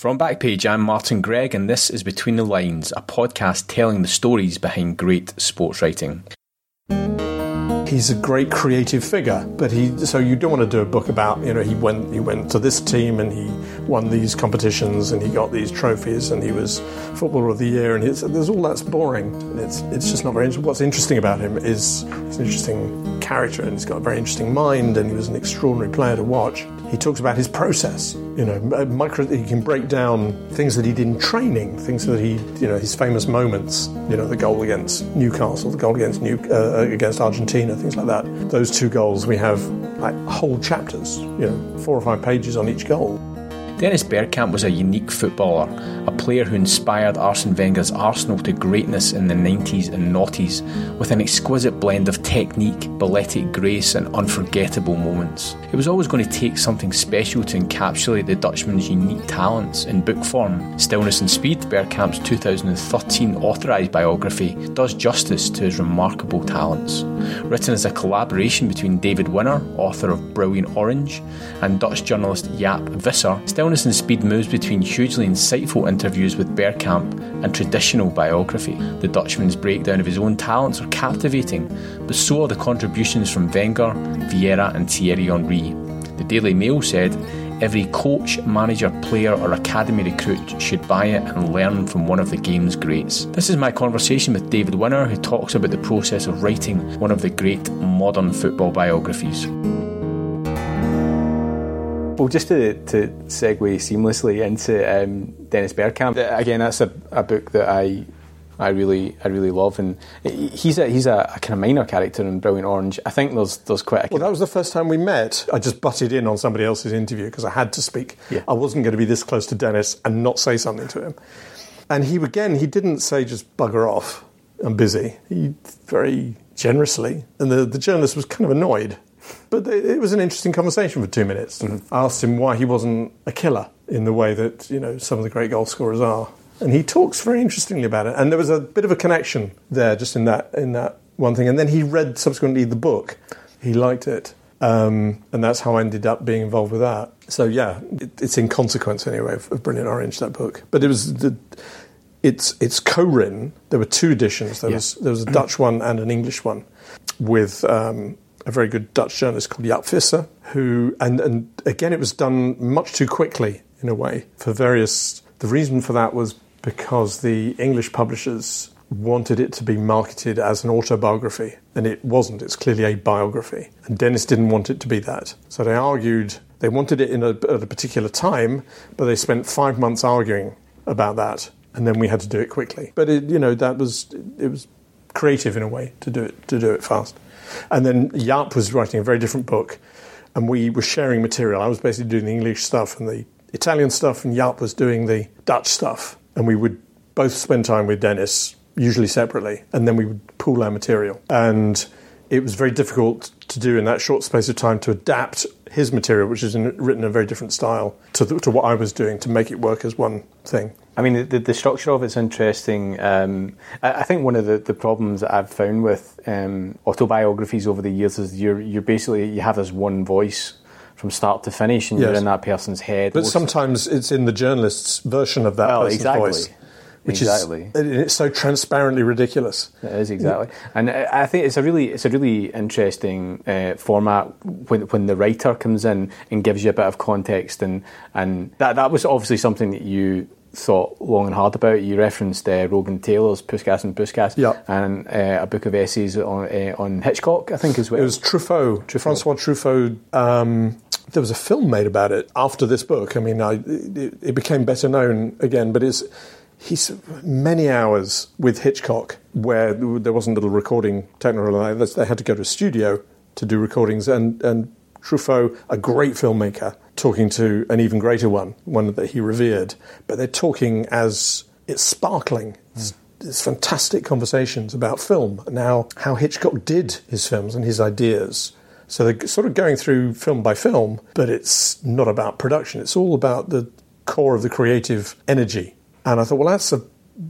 From Backpage, I'm Martin Greig, and this is Between the Lines, a podcast telling the stories behind great sports writing. He's a great creative figure, but he so you don't want to do a book about you know he went he went to this team and he won these competitions and he got these trophies and he was footballer of the year and there's all that's boring. It's it's just not very interesting. What's interesting about him is he's an interesting character and he's got a very interesting mind and he was an extraordinary player to watch. He talks about his process. You know, micro. He can break down things that he did in training, things that he, you know, his famous moments. You know, the goal against Newcastle, the goal against New, uh, against Argentina, things like that. Those two goals, we have like whole chapters. You know, four or five pages on each goal. Dennis Bergkamp was a unique footballer, a player who inspired Arsene Wenger's Arsenal to greatness in the 90s and noughties with an exquisite blend of technique, balletic grace, and unforgettable moments. It was always going to take something special to encapsulate the Dutchman's unique talents in book form. Stillness and Speed, Bergkamp's 2013 authorised biography, does justice to his remarkable talents. Written as a collaboration between David Winner, author of Brilliant Orange, and Dutch journalist Jaap Visser, Stillness and Speed moves between hugely insightful interviews with Bergkamp and traditional biography. The Dutchman's breakdown of his own talents are captivating, but so are the contributions from Wenger, Vieira, and Thierry Henry. The Daily Mail said, Every coach, manager, player, or academy recruit should buy it and learn from one of the game's greats. This is my conversation with David Winner, who talks about the process of writing one of the great modern football biographies. Well, just to, to segue seamlessly into um, Dennis Bergkamp, again, that's a, a book that I I really I really love, and he's a he's a, a, kind of minor character in Brilliant Orange. I think there's there's quite. A well, that was the first time we met. I just butted in on somebody else's interview because I had to speak. Yeah. I wasn't going to be this close to Dennis and not say something to him. And he again, he didn't say just bugger off. I'm busy. He very generously, and the, the journalist was kind of annoyed. But it was an interesting conversation for two minutes. Mm-hmm. I asked him why he wasn't a killer in the way that you know some of the great goal scorers are and he talks very interestingly about it. And there was a bit of a connection there, just in that in that one thing. And then he read subsequently the book. He liked it, um, and that's how I ended up being involved with that. So yeah, it, it's in consequence anyway of, of, Brilliant Orange that book. But it was the, it's it's co-written. There were two editions. There yeah. was there was a Dutch one and an English one with. Um, a very good Dutch journalist called Jaap Visser, who, and, and again, it was done much too quickly in a way for various. The reason for that was because the English publishers wanted it to be marketed as an autobiography, and it wasn't. It's clearly a biography. And Dennis didn't want it to be that. So they argued, they wanted it in a, at a particular time, but they spent five months arguing about that, and then we had to do it quickly. But it, you know, that was, it was creative in a way to do it, to do it fast. And then Jaap was writing a very different book, and we were sharing material. I was basically doing the English stuff and the Italian stuff, and Jaap was doing the Dutch stuff and we would both spend time with Dennis, usually separately, and then we would pool our material. And it was very difficult to do in that short space of time to adapt his material, which is in, written in a very different style, to, the, to what I was doing to make it work as one thing. I mean, the, the structure of it's interesting. Um, I, I, think one of the, the problems that I've found with um, autobiographies over the years is you're, you're basically, you have this one voice from start to finish, and yes. you're in that person's head. But sometimes it's in the journalist's version of that well, person's exactly. voice. Which exactly. is it's so transparently ridiculous. It is exactly, and I think it's a really it's a really interesting uh, format when when the writer comes in and gives you a bit of context, and and that that was obviously something that you thought long and hard about. You referenced uh, Rogan Taylor's Puskas and Puskas, yep. and uh, a book of essays on uh, on Hitchcock, I think as well. It was Truffaut, Truffaut. Francois Truffaut. Um, there was a film made about it after this book. I mean, I, it, it, became better known again, but it's he's many hours with Hitchcock where there wasn't little recording technology. They had to go to a studio to do recordings, and and Truffaut, a great filmmaker, talking to an even greater one, one that he revered. But they're talking as it's sparkling. It's, it's fantastic conversations about film and how, how Hitchcock did his films and his ideas. So they're sort of going through film by film, but it's not about production. It's all about the core of the creative energy. And I thought, well, that's a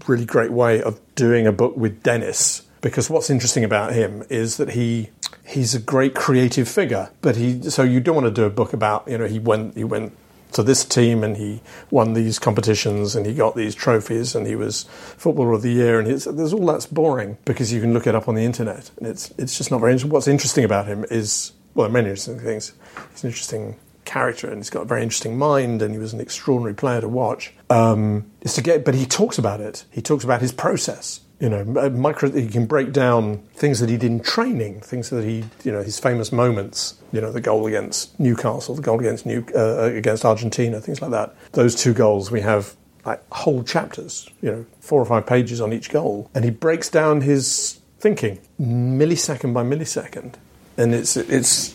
really great way of doing a book with Dennis because what's interesting about him is that he he's a great creative figure but he so you don't want to do a book about you know he went he went to this team and he won these competitions and he got these trophies and he was footballer of the year. And there's all that's boring because you can look it up on the internet and it's it's just not very interesting. What's interesting about him is well there are many interesting things. He's an interesting character and he's got a very interesting mind and he was an extraordinary player to watch. Um, to get but he talks about it. He talks about his process you know, micro, he can break down things that he did in training, things that he, you know, his famous moments, you know, the goal against Newcastle, the goal against New, uh, against Argentina, things like that. Those two goals, we have like whole chapters, you know, four or five pages on each goal, and he breaks down his thinking millisecond by millisecond, and it's it's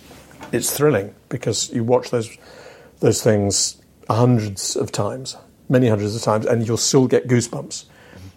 it's thrilling because you watch those those things hundreds of times, many hundreds of times, and you'll still get goosebumps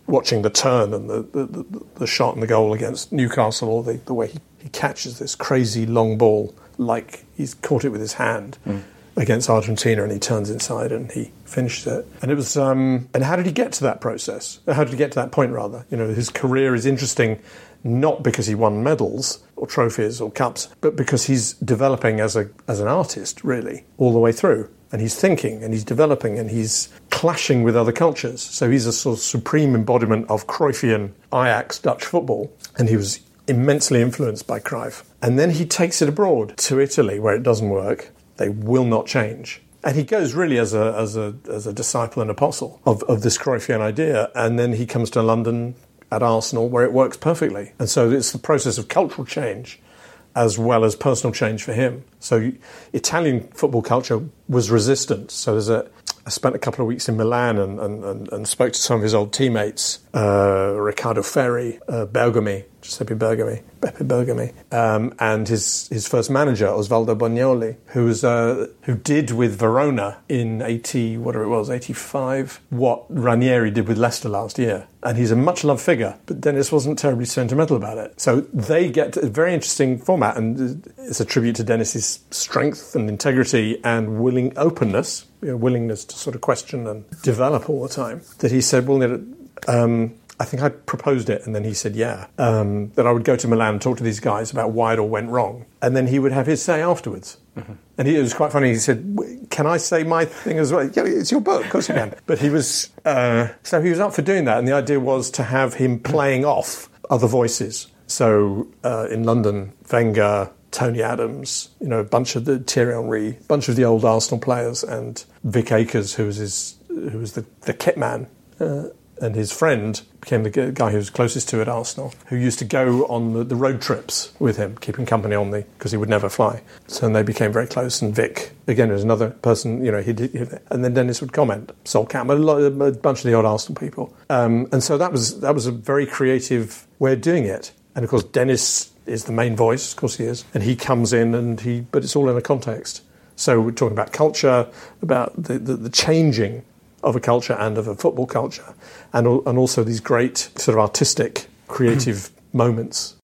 watching the turn and the, the, the, shot and the goal against Newcastle, or the, the way he, he catches this crazy long ball like he's caught it with his hand mm. against Argentina, and he turns inside and he finishes it. And it was, um, and how did he get to that process? How did he get to that point? Rather, you know, his career is interesting not because he won medals or trophies or cups, but because he's developing as a as an artist, really, all the way through and he's thinking and he's developing and he's clashing with other cultures. So he's a sort of supreme embodiment of Cruyffian Ajax Dutch football, and he was immensely influenced by Cruyff. And then he takes it abroad to Italy, where it doesn't work. They will not change. And he goes really as a, as a, as a disciple and apostle of, of this Cruyffian idea. And then he comes to London at Arsenal, where it works perfectly. And so it's the process of cultural change as well as personal change for him. So Italian football culture was resistant. So there's a, I spent a couple of weeks in Milan and, and, and spoke to some of his old teammates, uh, Riccardo Ferri, uh, Bergomi, Giuseppe Bergomi, Beppe Bergomi, um, and his, his first manager, Osvaldo Bagnoli, who, was, uh, who did with Verona in 80, whatever it was, 85, what Ranieri did with Leicester last year. And he's a much loved figure, but Dennis wasn't terribly sentimental about it. So they get a very interesting format, and it's a tribute to Dennis's strength and integrity and willing openness, you know, willingness to sort of question and develop all the time. That he said, well, um, I think I proposed it, and then he said, yeah, um, that I would go to Milan and talk to these guys about why it all went wrong. And then he would have his say afterwards. Mm-hmm. And he, it was quite funny. He said, Can I say my thing as well? Yeah, it's your book, of course you can. but he was, uh, so he was up for doing that. And the idea was to have him playing off other voices. So uh, in London, Wenger, Tony Adams, you know, a bunch of the Thierry Henry, a bunch of the old Arsenal players, and Vic Akers, who was his, who was the, the kit man. Uh, and his friend became the guy who was closest to at Arsenal, who used to go on the, the road trips with him, keeping company on the because he would never fly. So they became very close. And Vic again was another person, you know, he did, and then Dennis would comment, Sol Campbell, a, a bunch of the old Arsenal people, um, and so that was that was a very creative way of doing it. And of course, Dennis is the main voice, of course he is, and he comes in and he, but it's all in a context. So we're talking about culture, about the, the, the changing of a culture and of a football culture, and, and also these great sort of artistic, creative moments.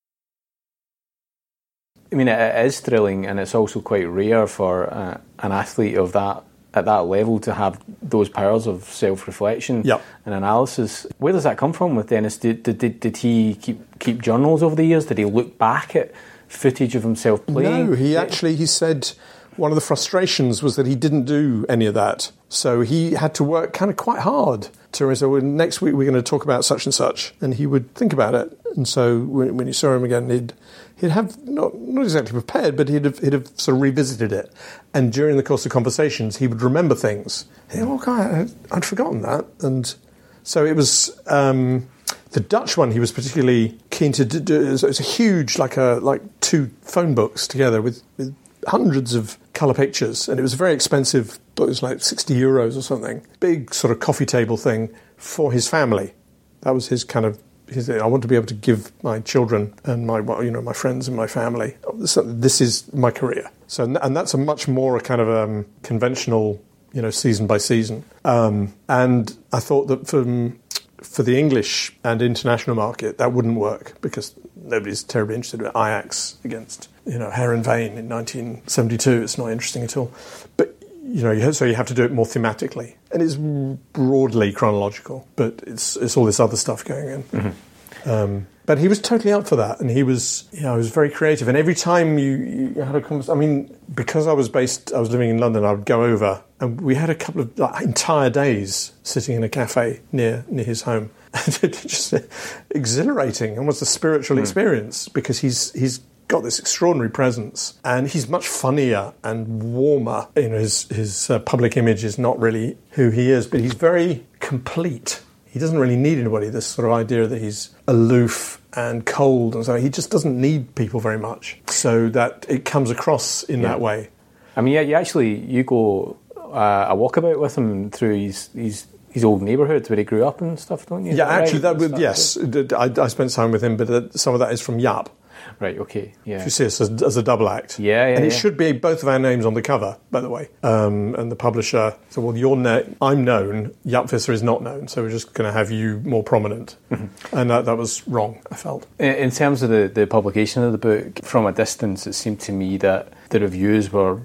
I mean, it is thrilling, and it's also quite rare for uh, an athlete of that at that level to have those powers of self-reflection yep. and analysis. Where does that come from with Dennis? Did, did, did he keep keep journals over the years? Did he look back at footage of himself playing? No, he actually he said one of the frustrations was that he didn't do any of that. So he had to work kind of quite hard to well, next week we're going to talk about such and such. And he would think about it. And so when, when you saw him again, he'd, he'd have, not, not exactly prepared, but he'd have, he'd have sort of revisited it. And during the course of conversations, he would remember things. He'd, oh, God, I'd forgotten that. And so it was. Um, the Dutch one, he was particularly keen to do. It was a huge, like a like two phone books together with, with hundreds of colour pictures, and it was a very expensive. It was like 60 euros or something. Big sort of coffee table thing for his family. That was his kind of said, I want to be able to give my children and my, you know, my friends and my family. So this is my career. So, and that's a much more kind of um, conventional, you know, season by season. Um, and I thought that from for the English and international market, that wouldn't work because nobody's terribly interested in Ajax against you know Heerenveen in 1972. It's not interesting at all. But you know, so you have to do it more thematically, and it's broadly chronological, but it's it's all this other stuff going in. Mm-hmm. Um, but he was totally up for that, and he was, you know, he was very creative. And every time you, you had a conversation, I mean, because I was based, I was living in London, I would go over, and we had a couple of like, entire days sitting in a cafe near near his home. just exhilarating, almost a spiritual mm. experience, because he's he's got this extraordinary presence, and he's much funnier and warmer. You know, his his uh, public image is not really who he is, but he's very complete he doesn't really need anybody. This sort of idea that he's aloof and cold and so he just doesn't need people very much. So that it comes across in yeah. that way. I mean, yeah, you actually you go uh, a walkabout with him through his his his old neighbourhood where he grew up and stuff, don't you? Yeah, actually, right? that would, yes, I, I, spent time with him, but some of that is from Jaap. Right. Okay. Yeah. If you see us as, as a double act. Yeah. yeah and it yeah. should be both of our names on the cover, by the way. Um, and the publisher said, "Well, your name, I'm known. Jaap Visser is not known, so we're just going to have you more prominent." Mm-hmm. And that, that was wrong. I felt. In, in terms of the, the publication of the book, from a distance, it seemed to me that the reviews were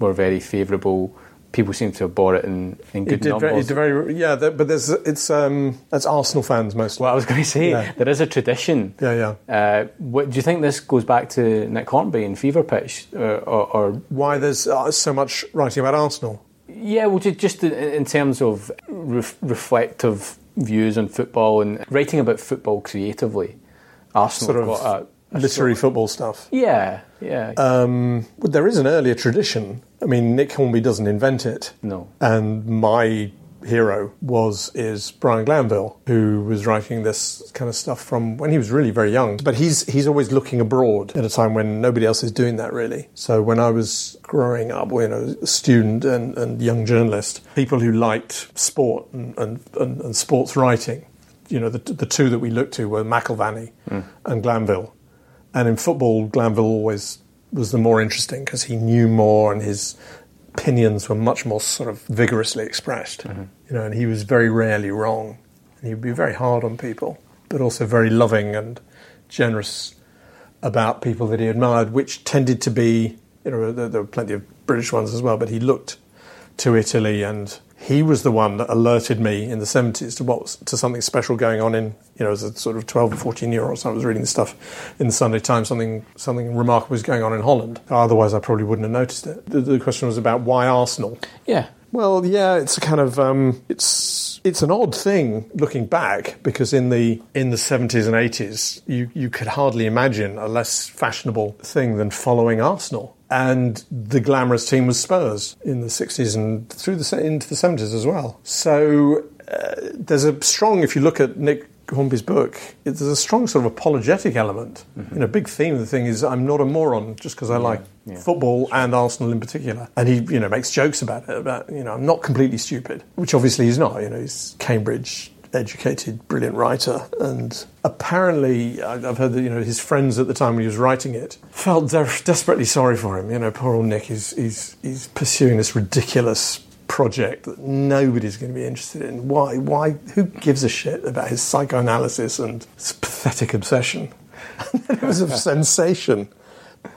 were very favourable people seem to have bought it in, in good numbers. Very, very, yeah, but there's it's um, that's Arsenal fans mostly. Well, I was going to say yeah. there is a tradition. Yeah, yeah. Uh, what, do you think this goes back to Nick Hornby and Fever Pitch, uh, or, or, why there's uh, so much writing about Arsenal? Yeah, well, just in terms of ref- reflective views on football and writing about football creatively. Arsenal sort of got a, literary football stuff. Yeah, yeah. Um, well, there is an earlier tradition. I mean, Nick Hornby doesn't invent it. No. And my hero was is Brian Glanville, who was writing this kind of stuff from when he was really very young. But he's he's always looking abroad at a time when nobody else is doing that really. So when I was growing up, you know, a student and, and young journalist, people who liked sport and, and, and, and sports writing, you know, the, the two that we looked to were McIlvanney mm. and Glanville. And in football, Glanville always was the more interesting because he knew more and his opinions were much more sort of vigorously expressed. Mm-hmm. You know, and he was very rarely wrong. And he would be very hard on people, but also very loving and generous about people that he admired, which tended to be, you know, there, there were plenty of British ones as well, but he looked to Italy and he was the one that alerted me in the 70s to what was, to something special going on in you know as a sort of 12 or 14 year old. So I was reading stuff in the Sunday Times something something remarkable was going on in Holland. Otherwise I probably wouldn't have noticed it. The, the question was about why Arsenal? Yeah well yeah it's a kind of um, it's it's an odd thing looking back because in the in the 70s and 80s you you could hardly imagine a less fashionable thing than following Arsenal and the glamorous team was Spurs in the 60s and through the into the 70s as well. So uh, there's a strong, if you look at Nick Hornby's book, there's a strong sort of apologetic element. Mm-hmm. You know, big theme of the thing is I'm not a moron just because I like yeah. football and Arsenal in particular. And he, you know, makes jokes about it, about, you know, I'm not completely stupid, which obviously he's not. You know, he's Cambridge educated, brilliant writer. And apparently, I've heard that you know his friends at the time when he was writing it felt de- desperately sorry for him. You know, poor old Nick is he's, he's pursuing this ridiculous project that nobody's going to be interested in. Why? Why? Who gives a shit about his psychoanalysis and his pathetic obsession? it was a sensation.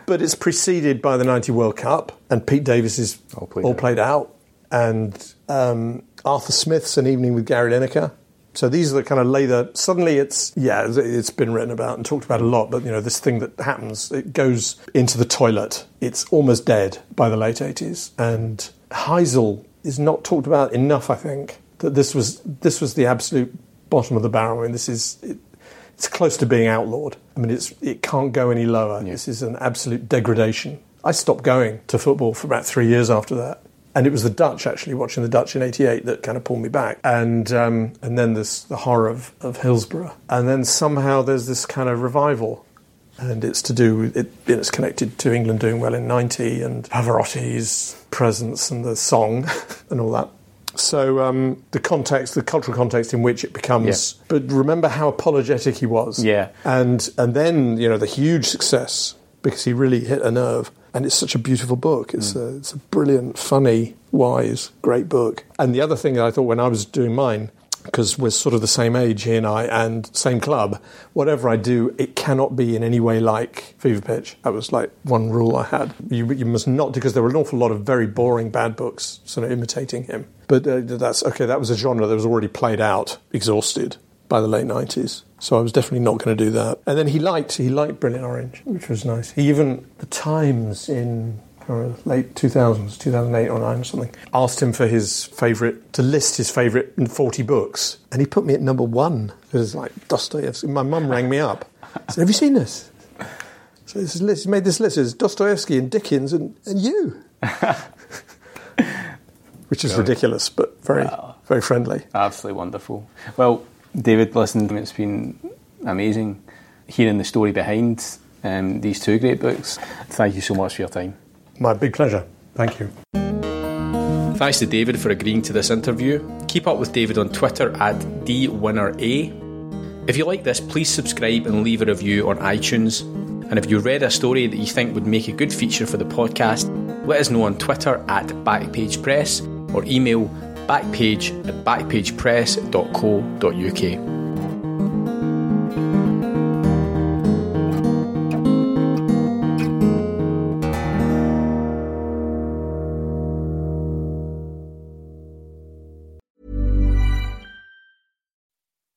But it's preceded by the 90 World Cup, and Pete Davies is all played, all out. played out. And um, Arthur Smith's An Evening with Gary Lineker. So these are the kind of later. Suddenly, it's yeah, it's been written about and talked about a lot. But you know, this thing that happens, it goes into the toilet. It's almost dead by the late eighties, and Heysel is not talked about enough. I think that this was this was the absolute bottom of the barrel. I mean, this is it, it's close to being outlawed. I mean, it's it can't go any lower. Yeah. This is an absolute degradation. I stopped going to football for about three years after that and it was the Dutch actually watching the Dutch in '88 that kind of pulled me back. And um, and then this the horror of, of Hillsborough, and then somehow there's this kind of revival. And it's to do with it, it's connected to England doing well in 90 and Pavarotti's presence and the song and all that. So um, the context, the cultural context in which it becomes. Yeah. But remember how apologetic he was. Yeah. And and then you know the huge success because he really hit a nerve. And it's such a beautiful book. It's Mm. a it's a brilliant, funny, wise, great book. And the other thing that I thought when I was doing mine. Because we're sort of the same age, he and I, and same club. Whatever I do, it cannot be in any way like Fever Pitch. That was like one rule I had. You, you must not, because there were an awful lot of very boring bad books sort of imitating him. But uh, that's okay. That was a genre that was already played out, exhausted by the late nineties. So I was definitely not going to do that. And then he liked he liked Brilliant Orange, which was nice. He even the Times in uh, late 2000s, 2008 or 9 or something, asked him for his favourite, to list his favourite 40 books. And he put me at number one. It was like Dostoevsky. My mum rang me up. Said, Have you seen this? So this is list, he made this list. It's Dostoevsky and Dickens and, and you. Which is ridiculous, but very, very friendly. Absolutely wonderful. Well, David, listen, it's been amazing hearing the story behind um, these two great books. Thank you so much for your time. My big pleasure. Thank you. Thanks to David for agreeing to this interview. Keep up with David on Twitter at DWinnerA. If you like this, please subscribe and leave a review on iTunes. And if you read a story that you think would make a good feature for the podcast, let us know on Twitter at Backpage Press or email backpage at backpagepress.co.uk.